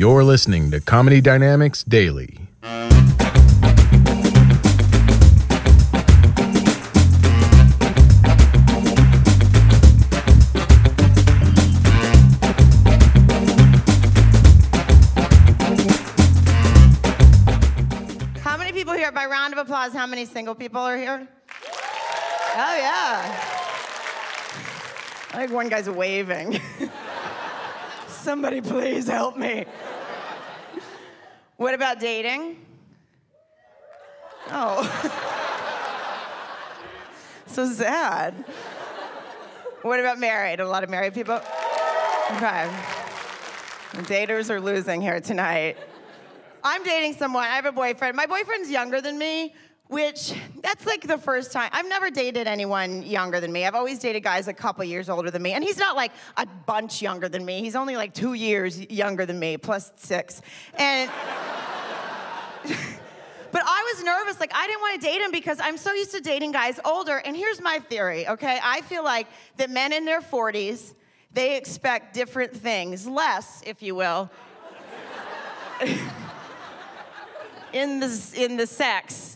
You're listening to Comedy Dynamics Daily. How many people here, by round of applause, how many single people are here? Oh, yeah. I think one guy's waving. Somebody please help me. What about dating? Oh. so sad. What about married? A lot of married people? Okay. The daters are losing here tonight. I'm dating someone. I have a boyfriend. My boyfriend's younger than me, which that's like the first time. I've never dated anyone younger than me. I've always dated guys a couple years older than me. And he's not like a bunch younger than me. He's only like two years younger than me, plus six. And. But I was nervous. Like, I didn't want to date him because I'm so used to dating guys older. And here's my theory, okay? I feel like that men in their 40s, they expect different things, less, if you will, in the, in the sex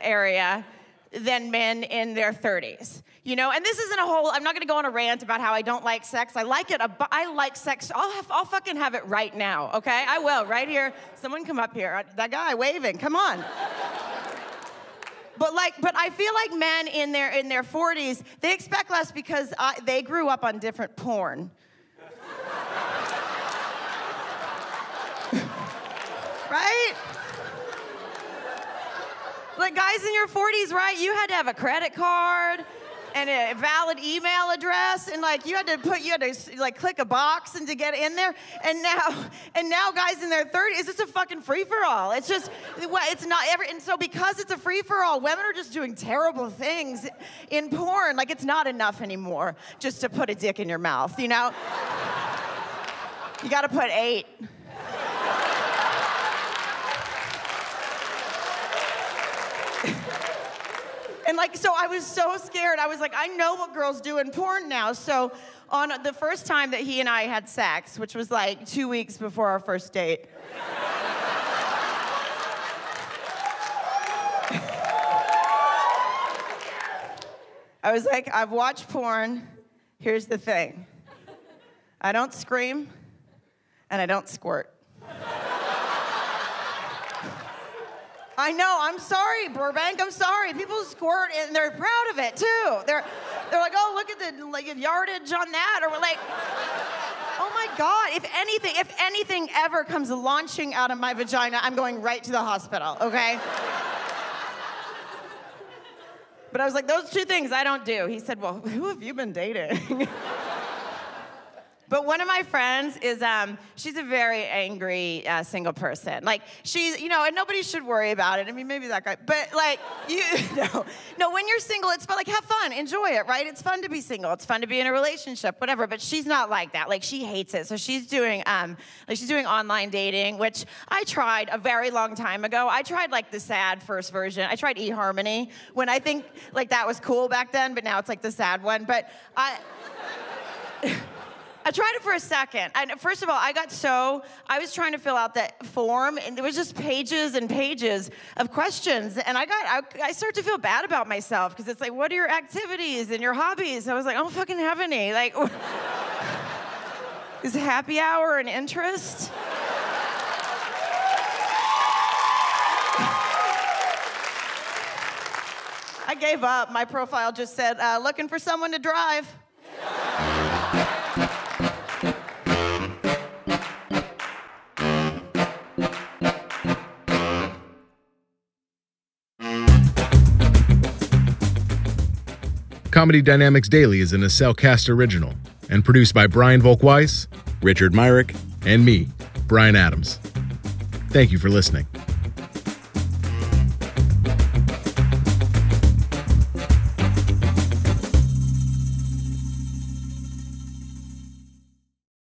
area than men in their 30s. You know, and this isn't a whole, I'm not gonna go on a rant about how I don't like sex. I like it, I like sex. I'll, have, I'll fucking have it right now, okay? I will, right here. Someone come up here. That guy waving, come on. But like, but I feel like men in their in their 40s, they expect less because uh, they grew up on different porn. right? Like guys in your 40s, right? You had to have a credit card and a valid email address and like you had to put you had to like click a box and to get in there. And now and now guys in their 30s it's a fucking free for all it's just it's not every and so because it's a free for all women are just doing terrible things in porn. Like it's not enough anymore just to put a dick in your mouth you know? You got to put 8 And like, so I was so scared. I was like, I know what girls do in porn now. So on the first time that he and I had sex, which was like two weeks before our first date. I was like, I've watched porn. Here's the thing I don't scream and I don't squirt. I know. I'm sorry, Burbank. I'm sorry. People squirt and they're proud of it too. They're they're like, oh, look at the like yardage on that, or we're like, oh my God. If anything, if anything ever comes launching out of my vagina, I'm going right to the hospital. Okay. But I was like, those two things I don't do. He said, well, who have you been dating? But one of my friends is, um, she's a very angry uh, single person. Like, she's, you know, and nobody should worry about it. I mean, maybe that guy, but like, you know, no, when you're single, it's fun, like, have fun, enjoy it, right? It's fun to be single, it's fun to be in a relationship, whatever, but she's not like that. Like, she hates it. So she's doing, um, like, she's doing online dating, which I tried a very long time ago. I tried, like, the sad first version. I tried eHarmony when I think, like, that was cool back then, but now it's, like, the sad one. But I, I tried it for a second. And first of all, I got so, I was trying to fill out that form, and there was just pages and pages of questions. And I got, I, I started to feel bad about myself because it's like, what are your activities and your hobbies? I was like, I don't fucking have any. Like, is happy hour an interest? I gave up. My profile just said, uh, looking for someone to drive. Comedy Dynamics Daily is an Acelcast original and produced by Brian Volkweiss, Richard Myrick, and me, Brian Adams. Thank you for listening.